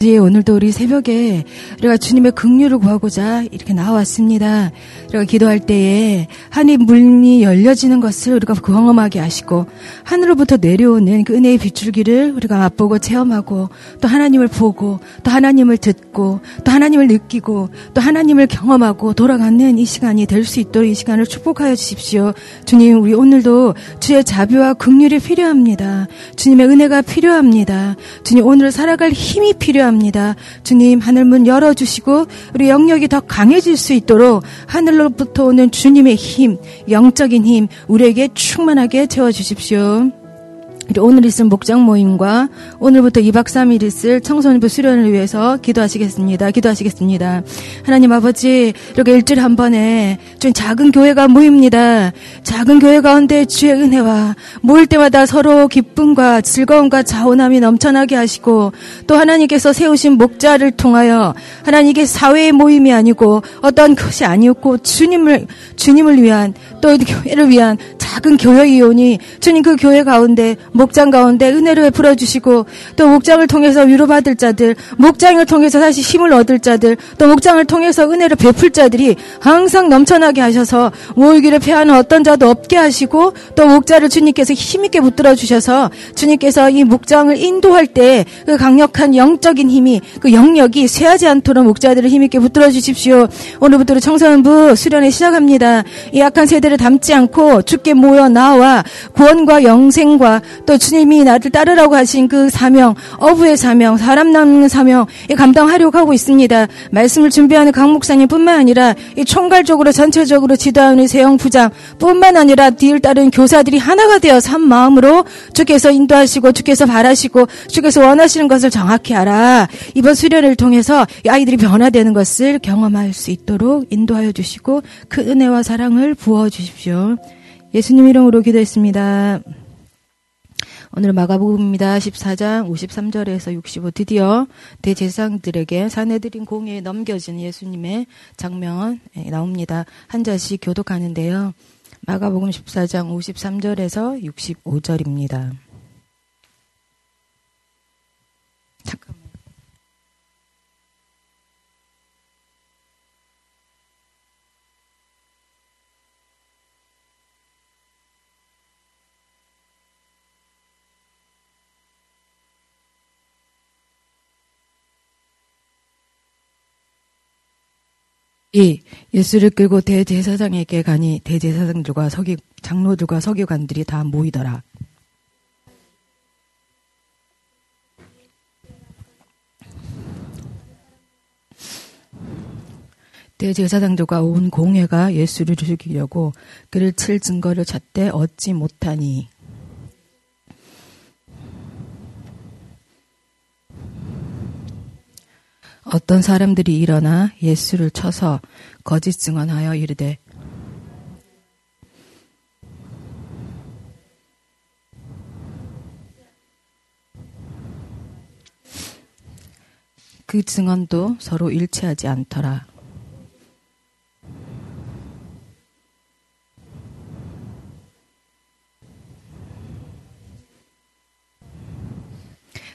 오늘도 우리 새벽에 우리가 주님의 긍휼을 구하고자 이렇게 나왔습니다. 우리가 기도할 때에 하늘 문이 열려지는 것을 우리가 경험하게 하시고 하늘로부터 내려오는 그 은혜의 빗줄기를 우리가 맛보고 체험하고 또 하나님을 보고 또 하나님을 듣고 또 하나님을 느끼고 또 하나님을 경험하고 돌아가는 이 시간이 될 수 있도록 이 시간을 축복하여 주십시오. 주님, 우리 오늘도 주의 자비와 긍휼이 필요합니다. 주님의 은혜가 필요합니다. 주님, 오늘 살아갈 힘이 필요합니다. 기도합니다. 주님 하늘문 열어주시고 우리 영역이 더 강해질 수 있도록 하늘로부터 오는 주님의 힘, 영적인 힘 우리에게 충만하게 채워주십시오. 오늘 있을 목장 모임과 오늘부터 2박 3일 있을 청소년부 수련을 위해서 기도하시겠습니다. 기도하시겠습니다. 하나님 아버지, 이렇게 일주일에 한 번에 좀 작은 교회가 모입니다. 작은 교회 가운데 주의 은혜와 모일 때마다 서로 기쁨과 즐거움과 자원함이 넘쳐나게 하시고 또 하나님께서 세우신 목자를 통하여 하나님께 사회의 모임이 아니고 어떤 것이 아니었고 주님을 주님을 위한 또 교회를 위한 작은 교회 이온이 주님 그 교회 가운데 목장 가운데 은혜를 베풀어 주시고 또 목장을 통해서 위로받을 자들, 목장을 통해서 다시 힘을 얻을 자들, 또 목장을 통해서 은혜를 베풀 자들이 항상 넘쳐나게 하셔서 모이기를 패하는 어떤 자도 없게 하시고 또 목자를 주님께서 힘있게 붙들어 주셔서 주님께서 이 목장을 인도할 때 그 강력한 영적인 힘이 그 영역이 쇠하지 않도록 목자들을 힘있게 붙들어 주십시오. 오늘부터 청소년부 수련회 시작합니다. 이 약한 세대를 담지 않고 죽게 모여 나와 구원과 영생과 또 주님이 나를 따르라고 하신 그 사명, 어부의 사명, 사람 남는 사명 감당하려고 하고 있습니다. 말씀을 준비하는 강 목사님뿐만 아니라 이 총괄적으로 전체적으로 지도하는 세영 부장뿐만 아니라 뒤를 따른 교사들이 하나가 되어 산 마음으로 주께서 인도하시고 주께서 바라시고 주께서 원하시는 것을 정확히 알아 이번 수련을 통해서 아이들이 변화되는 것을 경험할 수 있도록 인도하여 주시고 그 은혜와 사랑을 부어 주십시오. 예수님 이름으로 기도했습니다. 오늘 마가복음입니다. 14장 53절에서 65 드디어 대제사장들에게 사내들인 공예에 넘겨진 예수님의 장면 나옵니다. 한 절씩 교독하는데요. 마가복음 14장 53절에서 65절입니다. 잠깐 이 예수를 끌고 대제사장에게 가니 대제사장들과 서기 장로들과 서기관들이 다 모이더라. 대제사장들과 온 공회가 예수를 죽이려고 그를 칠 증거를 찾되 얻지 못하니 어떤 사람들이 일어나 예수를 쳐서 거짓 증언하여 이르되 그 증언도 서로 일치하지 않더라.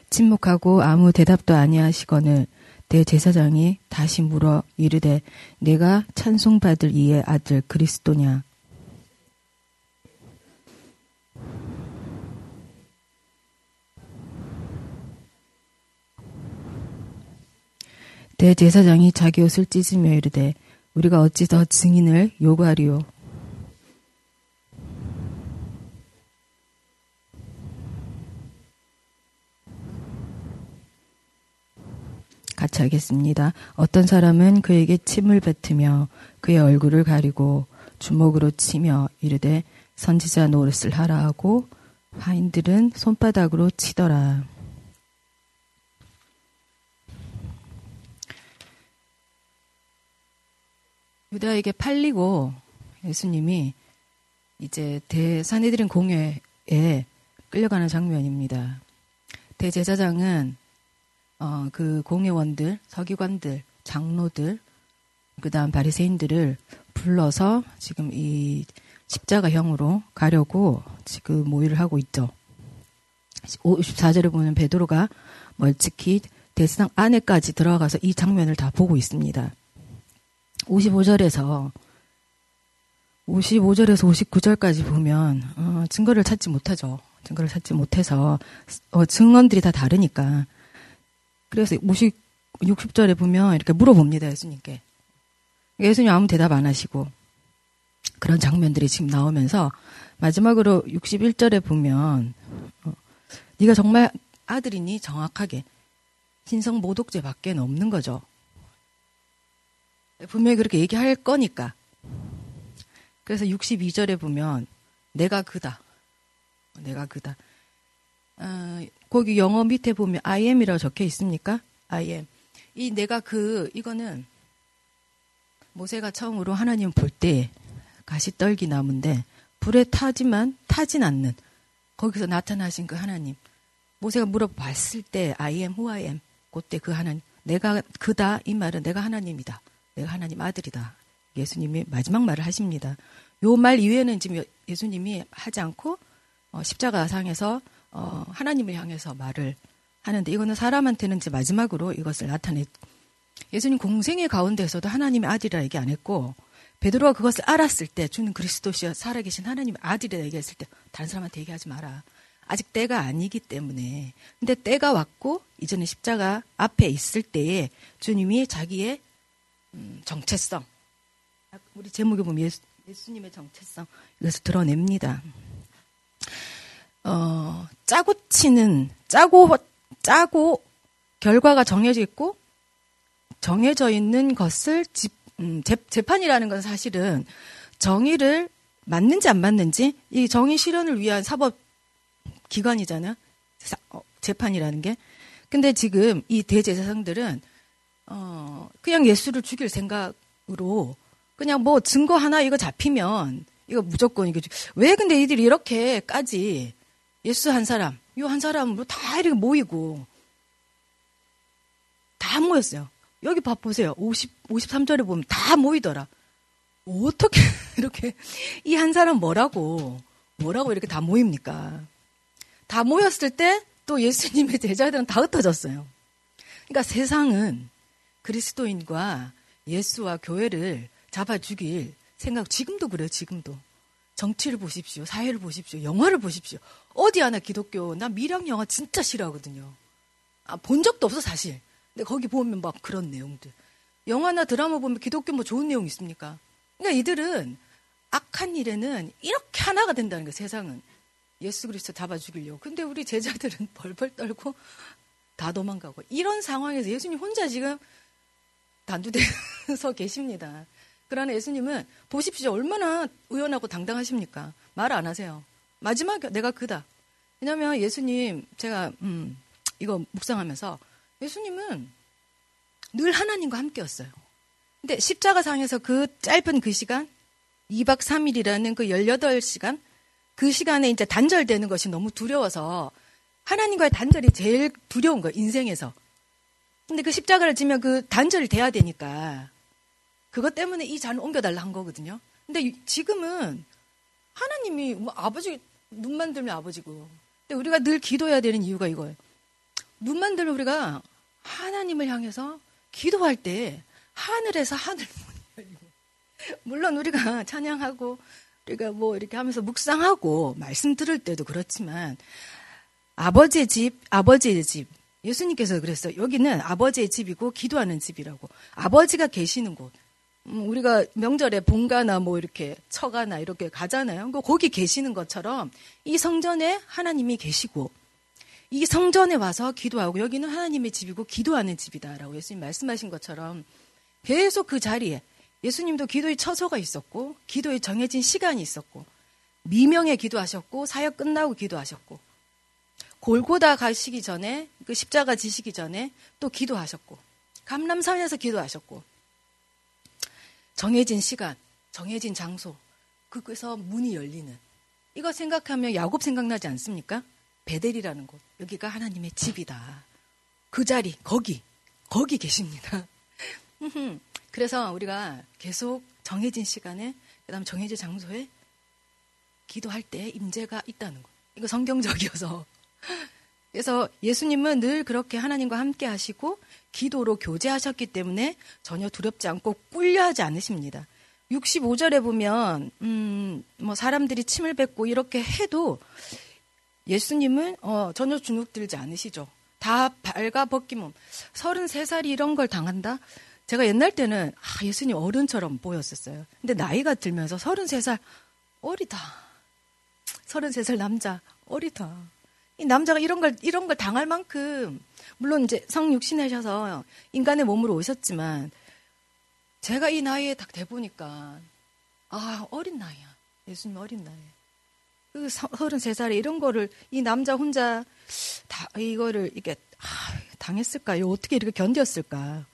침묵하고 아무 대답도 아니하시거늘 대제사장이 다시 물어 이르되 내가 찬송받을 이의 아들 그리스도냐? 대제사장이 자기 옷을 찢으며 이르되 우리가 어찌 더 증인을 요구하리요 같이 하겠습니다. 어떤 사람은 그에게 침을 뱉으며 그의 얼굴을 가리고 주먹으로 치며 이르되 선지자 노릇을 하라 하고 하인들은 손바닥으로 치더라. 유다에게 팔리고 예수님이 이제 대사내들인 공회에 끌려가는 장면입니다. 대제사장은 어, 그 공회원들, 서기관들, 장로들, 그 다음 바리새인들을 불러서 지금 이 십자가형으로 가려고 지금 모의를 하고 있죠. 54절에 보면 베드로가 멀찍히 대상 안에까지 들어가서 이 장면을 다 보고 있습니다. 55절에서 55절에서 59절까지 보면 어, 증거를 찾지 못하죠. 증거를 찾지 못해서 어, 증언들이 다 다르니까 그래서 50, 60절에 보면 이렇게 물어봅니다 예수님께 예수님 아무 대답 안 하시고 그런 장면들이 지금 나오면서 마지막으로 61절에 보면 어, 네가 정말 아들이니 정확하게 신성 모독죄 밖에 없는 거죠. 분명히 그렇게 얘기할 거니까. 그래서 62절에 보면 내가 그다. 내가 그다. 어, 거기 영어 밑에 보면 I am이라고 적혀 있습니까? I am. 이 내가 그 이거는 모세가 처음으로 하나님 볼 때 가시떨기 나무인데 불에 타지만 타진 않는 거기서 나타나신 그 하나님. 모세가 물어봤을 때 I am who I am. 그때 그 하나님 내가 그다 이 말은 내가 하나님이다. 내가 하나님 아들이다. 예수님이 마지막 말을 하십니다. 요 말 이외에는 지금 예수님이 하지 않고 어, 십자가상에서 어, 하나님을 향해서 말을 하는데 이거는 사람한테는 이제 마지막으로 이것을 나타내 예수님 공생의 가운데서도 하나님의 아들이라 얘기 안 했고 베드로가 그것을 알았을 때 주는 그리스도시여 살아계신 하나님의 아들이라 얘기했을 때 다른 사람한테 얘기하지 마라. 아직 때가 아니기 때문에. 근데 때가 왔고 이전에 십자가 앞에 있을 때에 주님이 자기의 음, 정체성, 우리 제목에 보면 예수, 예수님의 정체성 이것을 드러냅니다. 어, 짜고 치는 짜고 짜고 결과가 정해져 있고 정해져 있는 것을 집, 음, 재, 재판이라는 건 사실은 정의를 맞는지 안 맞는지 이 정의 실현을 위한 사법 기관이잖아요. 사, 어, 재판이라는 게. 근데 지금 이 대제사장들은 어, 그냥 예수를 죽일 생각으로 그냥 뭐 증거 하나 이거 잡히면 이거 무조건 이거 왜 근데 이들이 이렇게까지 예수 한 사람, 요 한 사람으로 다 이렇게 모이고 다 모였어요. 여기 봐 보세요. 50 53절에 보면 다 모이더라. 어떻게 이렇게 이 한 사람 뭐라고 뭐라고 이렇게 다 모입니까? 다 모였을 때 또 예수님의 제자들은 다 흩어졌어요. 그러니까 세상은 그리스도인과 예수와 교회를 잡아 죽일 생각 지금도 그래요. 지금도. 정치를 보십시오. 사회를 보십시오. 영화를 보십시오. 어디 하나 기독교 나 미랑 영화 진짜 싫어하거든요. 아, 본 적도 없어 사실. 근데 거기 보면 막 그런 내용들. 영화나 드라마 보면 기독교 뭐 좋은 내용 있습니까? 그러니까 이들은 악한 일에는 이렇게 하나가 된다는 거예요. 세상은. 예수 그리스도 잡아 죽이려고. 근데 우리 제자들은 벌벌 떨고 다 도망가고. 이런 상황에서 예수님 혼자 지금 단두대서 계십니다. 그러나 예수님은 보십시오. 얼마나 의연하고 당당하십니까? 말 안 하세요. 마지막에 내가 그다. 왜냐면 예수님, 제가, 음, 이거 묵상하면서 예수님은 늘 하나님과 함께였어요. 근데 십자가상에서 그 짧은 그 시간, 2박 3일이라는 그 18시간, 그 시간에 이제 단절되는 것이 너무 두려워서 하나님과의 단절이 제일 두려운 거예요, 인생에서. 근데 그 십자가를 지면 그 단절이 돼야 되니까 그것 때문에 이 잔을 옮겨달라 한 거거든요. 근데 지금은 하나님이 뭐 아버지 눈만 들면 아버지고. 근데 우리가 늘 기도해야 되는 이유가 이거예요. 눈만 들면 우리가 하나님을 향해서 기도할 때 하늘에서 하늘 물론 우리가 찬양하고 우리가 뭐 이렇게 하면서 묵상하고 말씀 들을 때도 그렇지만 아버지의 집, 아버지의 집. 예수님께서 그랬어요. 여기는 아버지의 집이고 기도하는 집이라고. 아버지가 계시는 곳. 음, 우리가 명절에 본가나 뭐 이렇게 처가나 이렇게 가잖아요. 거기 계시는 것처럼 이 성전에 하나님이 계시고 이 성전에 와서 기도하고 여기는 하나님의 집이고 기도하는 집이다라고 예수님 말씀하신 것처럼 계속 그 자리에 예수님도 기도의 처소가 있었고 기도에 정해진 시간이 있었고 미명에 기도하셨고 사역 끝나고 기도하셨고 골고다 가시기 전에 그 십자가 지시기 전에 또 기도하셨고 감람산에서 기도하셨고 정해진 시간, 정해진 장소, 그곳에서 문이 열리는 이거 생각하면 야곱 생각나지 않습니까? 베델이라는 곳 여기가 하나님의 집이다. 그 자리 거기 거기 계십니다. 그래서 우리가 계속 정해진 시간에 그 다음 정해진 장소에 기도할 때 임재가 있다는 거. 이거 성경적이어서 그래서 예수님은 늘 그렇게 하나님과 함께 하시고 기도로 교제하셨기 때문에 전혀 두렵지 않고 꿀려하지 않으십니다. 65절에 보면 음, 뭐 사람들이 침을 뱉고 이렇게 해도 예수님은 어, 전혀 주눅들지 않으시죠. 다 발가 벗기면 33살이 이런 걸 당한다? 제가 옛날 때는 아, 예수님 어른처럼 보였었어요. 근데 나이가 들면서 33살 어리다. 33살 남자 어리다. 이 남자가 이런 걸 이런 걸 당할 만큼 물론 이제 성육신하셔서 인간의 몸으로 오셨지만 제가 이 나이에 딱 돼 보니까 아 어린 나이야. 예수님 어린 나이. 그 33살에 이런 거를 이 남자 혼자 다 이거를 이게 아, 당했을까요? 어떻게 이렇게 견뎠을까?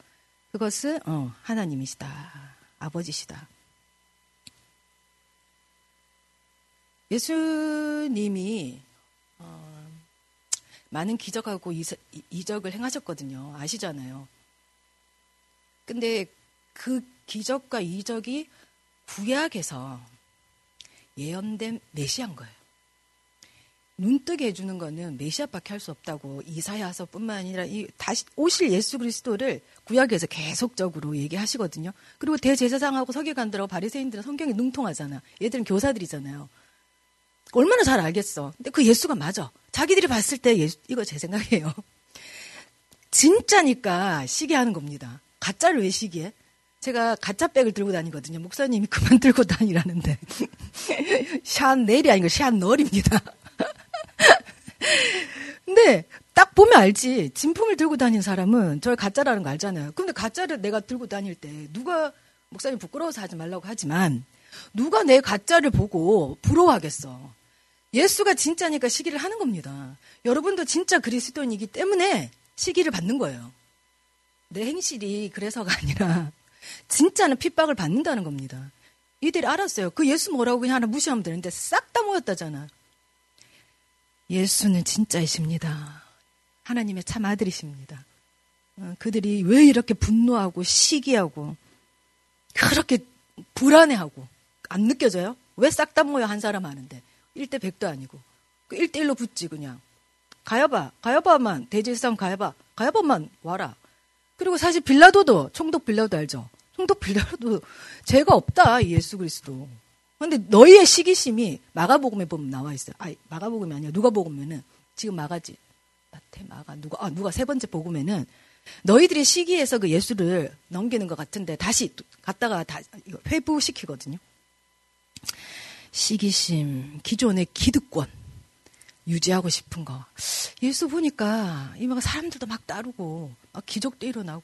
그것은 어, 하나님이시다. 아버지시다. 예수님이 어, 많은 기적하고 이적을 행하셨거든요. 아시잖아요. 근데 그 기적과 이적이 구약에서 예언된 메시아인 거예요. 눈뜨게 해주는 거는 메시아밖에 할 수 없다고 이사야서뿐만 아니라 이 다시 오실 예수 그리스도를 구약에서 계속적으로 얘기하시거든요. 그리고 대제사장하고 서기관들하고 바리새인들은 성경이 능통하잖아. 얘들은 교사들이잖아요. 얼마나 잘 알겠어. 근데 그 예수가 맞아. 자기들이 봤을 때 예수, 이거 제 생각이에요. 진짜니까 시기하는 겁니다. 가짜를 왜 시기해? 제가 가짜 백을 들고 다니거든요. 목사님이 그만 들고 다니라는데. 샤넬이 아니고 샤널입니다. 근데 딱 보면 알지. 진품을 들고 다니는 사람은 저를 가짜라는 거 알잖아요. 근데 가짜를 내가 들고 다닐 때 누가 목사님 부끄러워서 하지 말라고 하지만 누가 내 가짜를 보고 부러워하겠어. 예수가 진짜니까 시기를 하는 겁니다. 여러분도 진짜 그리스도인이기 때문에 시기를 받는 거예요. 내 행실이 그래서가 아니라 진짜는 핍박을 받는다는 겁니다. 이들이 알았어요. 그 예수 뭐라고 그냥 하나 무시하면 되는데 싹 다 모였다잖아. 예수는 진짜이십니다. 하나님의 참 아들이십니다. 어, 그들이 왜 이렇게 분노하고 시기하고 그렇게 불안해하고 안 느껴져요? 왜 싹 다 모여 한 사람 하는데 1대 100도 아니고 그 1대 1로 붙지 그냥 가야바 가야바만 대제사장 가야바 가야바만 와라 그리고 사실 빌라도도 총독 빌라도 알죠? 총독 빌라도 죄가 없다 예수 그리스도 근데 너희의 시기심이 마가복음에 보면 나와 있어요. 아, 마가복음이 아니야. 누가 복음에는 지금 마가지. 마태 마가 누가 아 누가 세 번째 복음에는 너희들의 시기에서 그 예수를 넘기는 것 같은데 다시 갔다가 다 회부시키거든요. 시기심, 기존의 기득권 유지하고 싶은 거. 예수 보니까 이막 사람들도 막 따르고 막 기적도 일어나고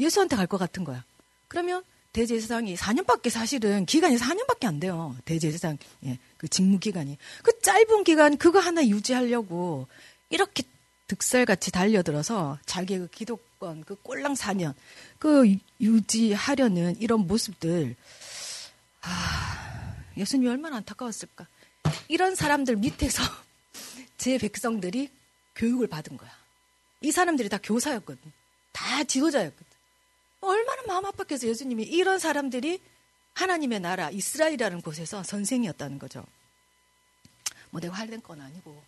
예수한테 갈 것 같은 거야. 그러면 대제사장이 4년밖에 사실은 기간이 4년밖에 안 돼요. 대제사장 예, 그 직무 기간이 그 짧은 기간 그거 하나 유지하려고 이렇게 득살같이 달려들어서 자기 그 기독권 그 꼴랑 4년 그 유지하려는 이런 모습들 아, 예수님이 얼마나 안타까웠을까. 이런 사람들 밑에서 제 백성들이 교육을 받은 거야. 이 사람들이 다 교사였거든. 다 지도자였거든. 얼마나 마음 아팠겠어 예수님이 이런 사람들이 하나님의 나라 이스라엘이라는 곳에서 선생이었다는 거죠. 뭐 내가 화낸 건 아니고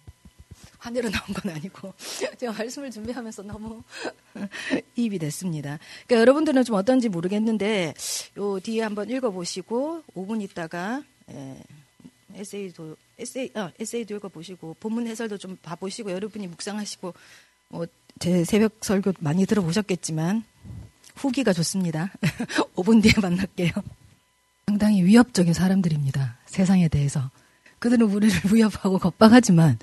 화내러 나온 건 아니고 제가 말씀을 준비하면서 너무 입이 됐습니다. 그러니까 여러분들은 좀 어떤지 모르겠는데 요 뒤에 한번 읽어보시고 5분 있다가 예, 에세이도 에세이 어, 에세이도 읽어 보시고 본문 해설도 좀 봐 보시고 여러분이 묵상하시고 뭐 제 새벽 설교 많이 들어보셨겠지만 후기가 좋습니다. 5분 뒤에 만날게요. 상당히 위협적인 사람들입니다. 세상에 대해서. 그들은 우리를 위협하고 겁박하지만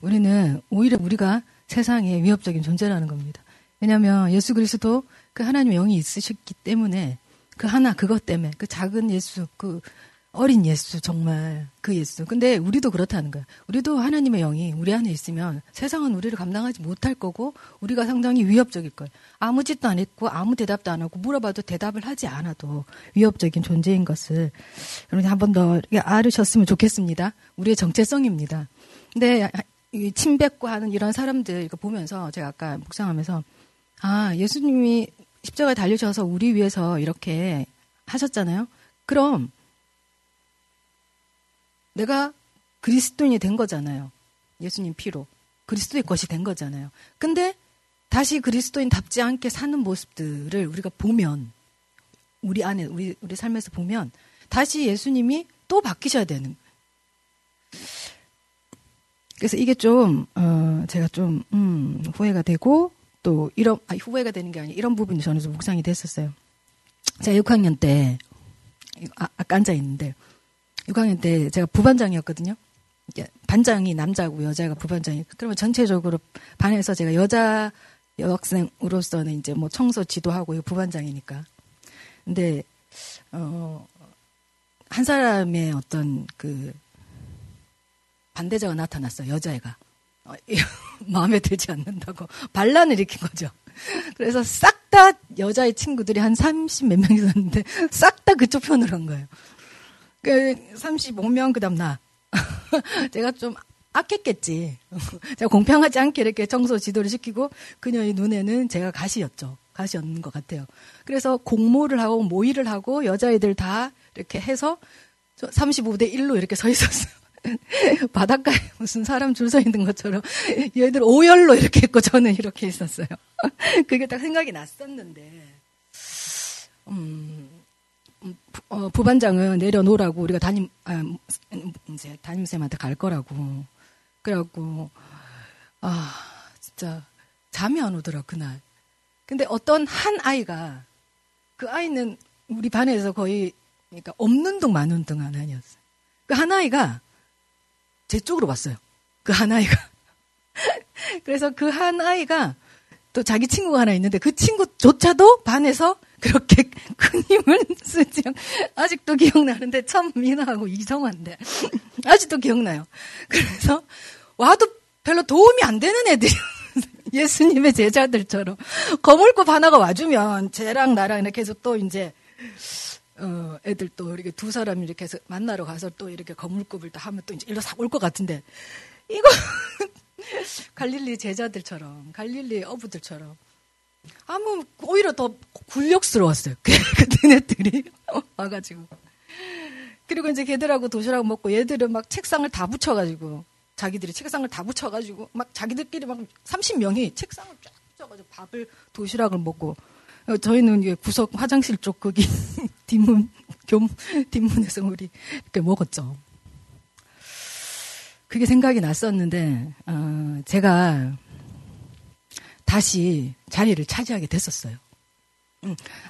우리는 오히려 우리가 세상에 위협적인 존재라는 겁니다. 왜냐하면 예수 그리스도 그 하나님의 영이 있으셨기 때문에 그 하나 그것 때문에 그 작은 예수 그 어린 예수 정말 그 예수. 근데 우리도 그렇다는 거야. 우리도 하나님의 영이 우리 안에 있으면 세상은 우리를 감당하지 못할 거고 우리가 상당히 위협적일 거예요. 아무 짓도 안 했고 아무 대답도 안 하고 물어봐도 대답을 하지 않아도 위협적인 존재인 것을 여러분 한번 더 알으셨으면 좋겠습니다. 우리의 정체성입니다. 근데 침뱉고 하는 이런 사람들 이거 보면서 제가 아까 묵상하면서 아 예수님이 십자가에 달리셔서 우리 위해서 이렇게 하셨잖아요. 그럼 내가 그리스도인이 된 거잖아요. 예수님 피로. 그리스도의 것이 된 거잖아요. 근데 다시 그리스도인답지 않게 사는 모습들을 우리가 보면 우리 안에 우리 우리 삶에서 보면 다시 예수님이 또 바뀌셔야 되는. 그래서 이게 좀 어, 제가 좀 음, 후회가 되고 또 이런 아, 후회가 되는 게 아니라 이런 부분이 저는 좀 묵상이 됐었어요. 제가 6학년 때 아, 아까 앉아 있는데 6학년 때 제가 부반장이었거든요. 반장이 남자고 여자가 부반장이. 그러면 전체적으로 반에서 제가 여자 여학생으로서는 이제 뭐 청소 지도하고 부반장이니까. 근데 어, 한 사람의 어떤 그 반대자가 나타났어요. 여자애가. 어, 마음에 들지 않는다고 반란을 일으킨 거죠. 그래서 싹 다 여자의 친구들이 한 30 몇 명 있었는데 싹 다 그쪽 편으로 한 거예요. 그 35명 그다음 나. 제가 좀 아꼈겠지. 제가 공평하지 않게 이렇게 청소 지도를 시키고 그녀의 눈에는 제가 가시였죠. 가시였는 것 같아요. 그래서 공모를 하고 모의를 하고 여자애들 다 이렇게 해서 35대 1로 이렇게 서 있었어요. 바닷가에 무슨 사람 줄 서 있는 것처럼 얘들 오열로 이렇게 했고 저는 이렇게 있었어요. 그게 딱 생각이 났었는데, 음, 어, 부반장은 내려놓으라고 우리가 담임, 아, 이제 담임쌤한테 갈 거라고. 그래갖고, 아, 진짜 잠이 안 오더라, 그날. 근데 어떤 한 아이가, 그 아이는 우리 반에서 거의, 그러니까 없는 둥 마는 둥 아니었어요. 그 한 아이가 제 쪽으로 왔어요. 그 한 아이가. 그래서 그 한 아이가 또 자기 친구가 하나 있는데 그 친구조차도 반에서 그렇게 큰 힘을 쓰지 아직도 기억나는데 참 미나하고 이성한데 아직도 기억나요. 그래서 와도 별로 도움이 안 되는 애들이 예수님의 제자들처럼 거물고 하나가 와주면 쟤랑 나랑 이렇게 해서 또 이제 어, 애들 또 이렇게 두 사람이 이렇게 해서 만나러 가서 또 이렇게 거물급을 다 하면 또 이제 일로 싹 올 것 같은데 이거 갈릴리 제자들처럼 갈릴리 어부들처럼 아무 오히려 더 굴욕스러웠어요. 그때 애들이 와가지고 그리고 이제 걔들하고 도시락 먹고 얘들은 막 책상을 다 붙여가지고 자기들이 책상을 다 붙여가지고 막 자기들끼리 막 30명이 책상을 쫙 붙여가지고 밥을 도시락을 먹고 어, 저희는 이제 구석 화장실 쪽 거기 뒷문 겸 뒷문에서 우리 이렇게 먹었죠. 그게 생각이 났었는데 어, 제가 다시 자리를 차지하게 됐었어요.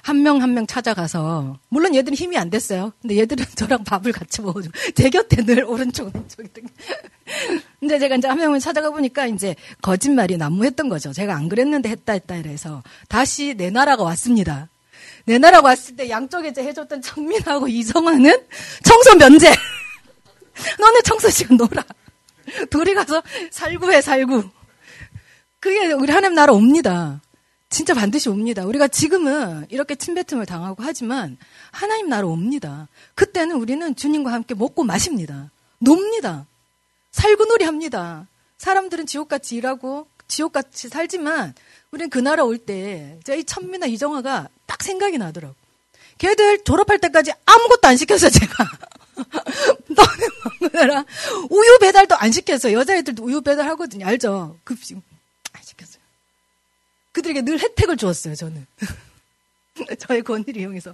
한명 한 명 찾아가서 물론 얘들은 힘이 안 됐어요. 근데 얘들은 저랑 밥을 같이 먹어주고 제 곁에 늘 오른쪽 왼쪽이 근데 제가 이제 한 명을 찾아가 보니까 이제 거짓말이 난무했던 거죠. 제가 안 그랬는데 했다 했다 이래서 다시 내 나라가 왔습니다. 내 나라가 왔을 때 양쪽에 이제 해줬던 청민하고 이성화는 청소 면제. 너네 청소 시간 놀아. 둘이 가서 살구해 살구. 그게 우리 하나님 나라 옵니다. 진짜 반드시 옵니다. 우리가 지금은 이렇게 침뱉음을 당하고 하지만 하나님 나라 옵니다. 그때는 우리는 주님과 함께 먹고 마십니다. 놉니다. 살구놀이 합니다. 사람들은 지옥같이 일하고 지옥같이 살지만 우리는 그 나라 올 때 이 천미나 이정화가 딱 생각이 나더라고. 걔들 졸업할 때까지 아무것도 안 시켰어 제가. 너네 먹느라 우유 배달도 안 시켰어. 여자애들도 우유 배달 하거든요. 알죠? 급식. 그들에게 늘 혜택을 주었어요, 저는. 저의 권위를 이용해서.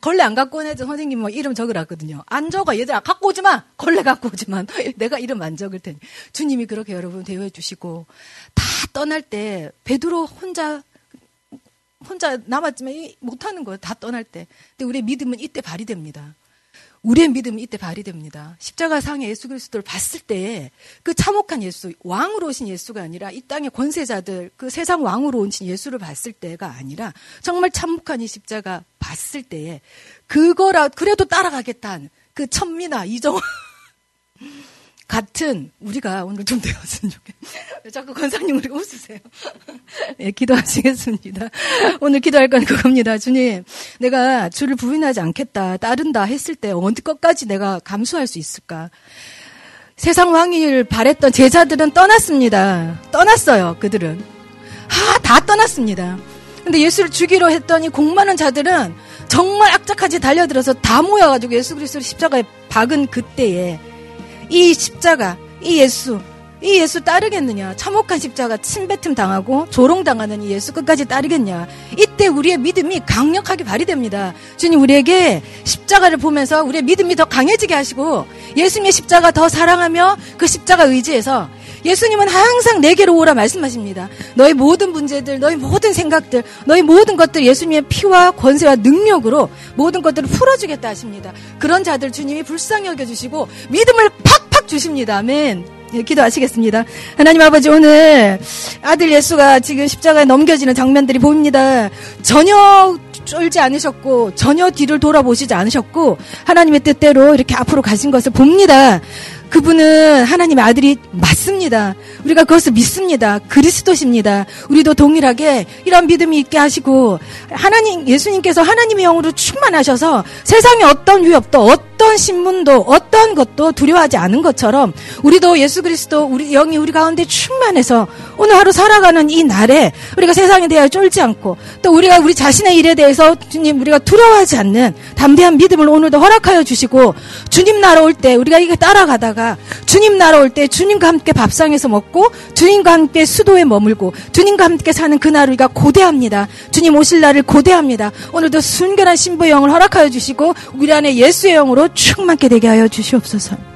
걸레 안 갖고 온 애들 선생님 뭐 이름 적으라거든요. 안 적어. 얘들아, 갖고 오지 마! 걸레 갖고 오지만. 내가 이름 안 적을 테니. 주님이 그렇게 여러분 대우해 주시고, 다 떠날 때, 베드로 혼자, 혼자 남았지만 못하는 거예요. 다 떠날 때. 근데 우리의 믿음은 이때 발휘됩니다. 우리의 믿음은 이때 발휘됩니다. 십자가 상의 예수 그리스도를 봤을 때에 그 참혹한 예수, 왕으로 오신 예수가 아니라 이 땅의 권세자들, 그 세상 왕으로 오신 예수를 봤을 때가 아니라 정말 참혹한 이 십자가 봤을 때에 그거라 그래도 따라가겠다는 그 천미나 이정화 같은 우리가 오늘 좀 되었으면 좋겠어요. 자꾸 권사님 우리 웃으세요. 예, 기도하시겠습니다. 오늘 기도할 건 그겁니다. 주님, 내가 주를 부인하지 않겠다, 따른다 했을 때 어느 것까지 내가 감수할 수 있을까? 세상 왕위를 바랬던 제자들은 떠났습니다. 떠났어요, 그들은. 아, 다 떠났습니다. 근데 예수를 죽이려 했더니 공 많은 자들은 정말 악착같이 달려들어서 다 모여가지고 예수 그리스도를 십자가에 박은 그때에 이 십자가, 이 예수, 이 예수 따르겠느냐? 참혹한 십자가 침뱉음 당하고 조롱당하는 이 예수 끝까지 따르겠냐? 이때 우리의 믿음이 강력하게 발휘됩니다. 주님 우리에게 십자가를 보면서 우리의 믿음이 더 강해지게 하시고 예수님의 십자가 더 사랑하며 그 십자가 의지에서 예수님은 항상 내게로 오라 말씀하십니다. 너희 모든 문제들, 너희 모든 생각들, 너희 모든 것들 예수님의 피와 권세와 능력으로 모든 것들을 풀어주겠다 하십니다. 그런 자들 주님이 불쌍히 여겨주시고 믿음을 팍팍 주십니다. 아멘. 예, 기도하시겠습니다. 하나님 아버지 오늘 아들 예수가 지금 십자가에 넘겨지는 장면들이 보입니다. 전혀 쫄지 않으셨고 전혀 뒤를 돌아보시지 않으셨고 하나님의 뜻대로 이렇게 앞으로 가신 것을 봅니다. 그분은 하나님의 아들이 맞습니다. 우리가 그것을 믿습니다. 그리스도십니다. 우리도 동일하게 이런 믿음이 있게 하시고 하나님 예수님께서 하나님의 영으로 충만하셔서 세상에 어떤 위협도 어떤 신문도 어떤 것도 두려워하지 않은 것처럼 우리도 예수 그리스도 우리 영이 우리 가운데 충만해서 오늘 하루 살아가는 이 날에 우리가 세상에 대하여 쫄지 않고 또 우리가 우리 자신의 일에 대해서 주님 우리가 두려워하지 않는 담대한 믿음을 오늘도 허락하여 주시고 주님 나라 올 때 우리가 이게 따라가다가 주님 나라 올 때 주님과 함께 밥상에서 먹고 주님과 함께 수도에 머물고 주님과 함께 사는 그날 우리가 고대합니다. 주님 오실 날을 고대합니다. 오늘도 순결한 신부의 영을 허락하여 주시고 우리 안에 예수의 영으로 충만케 되게 하여 주시옵소서.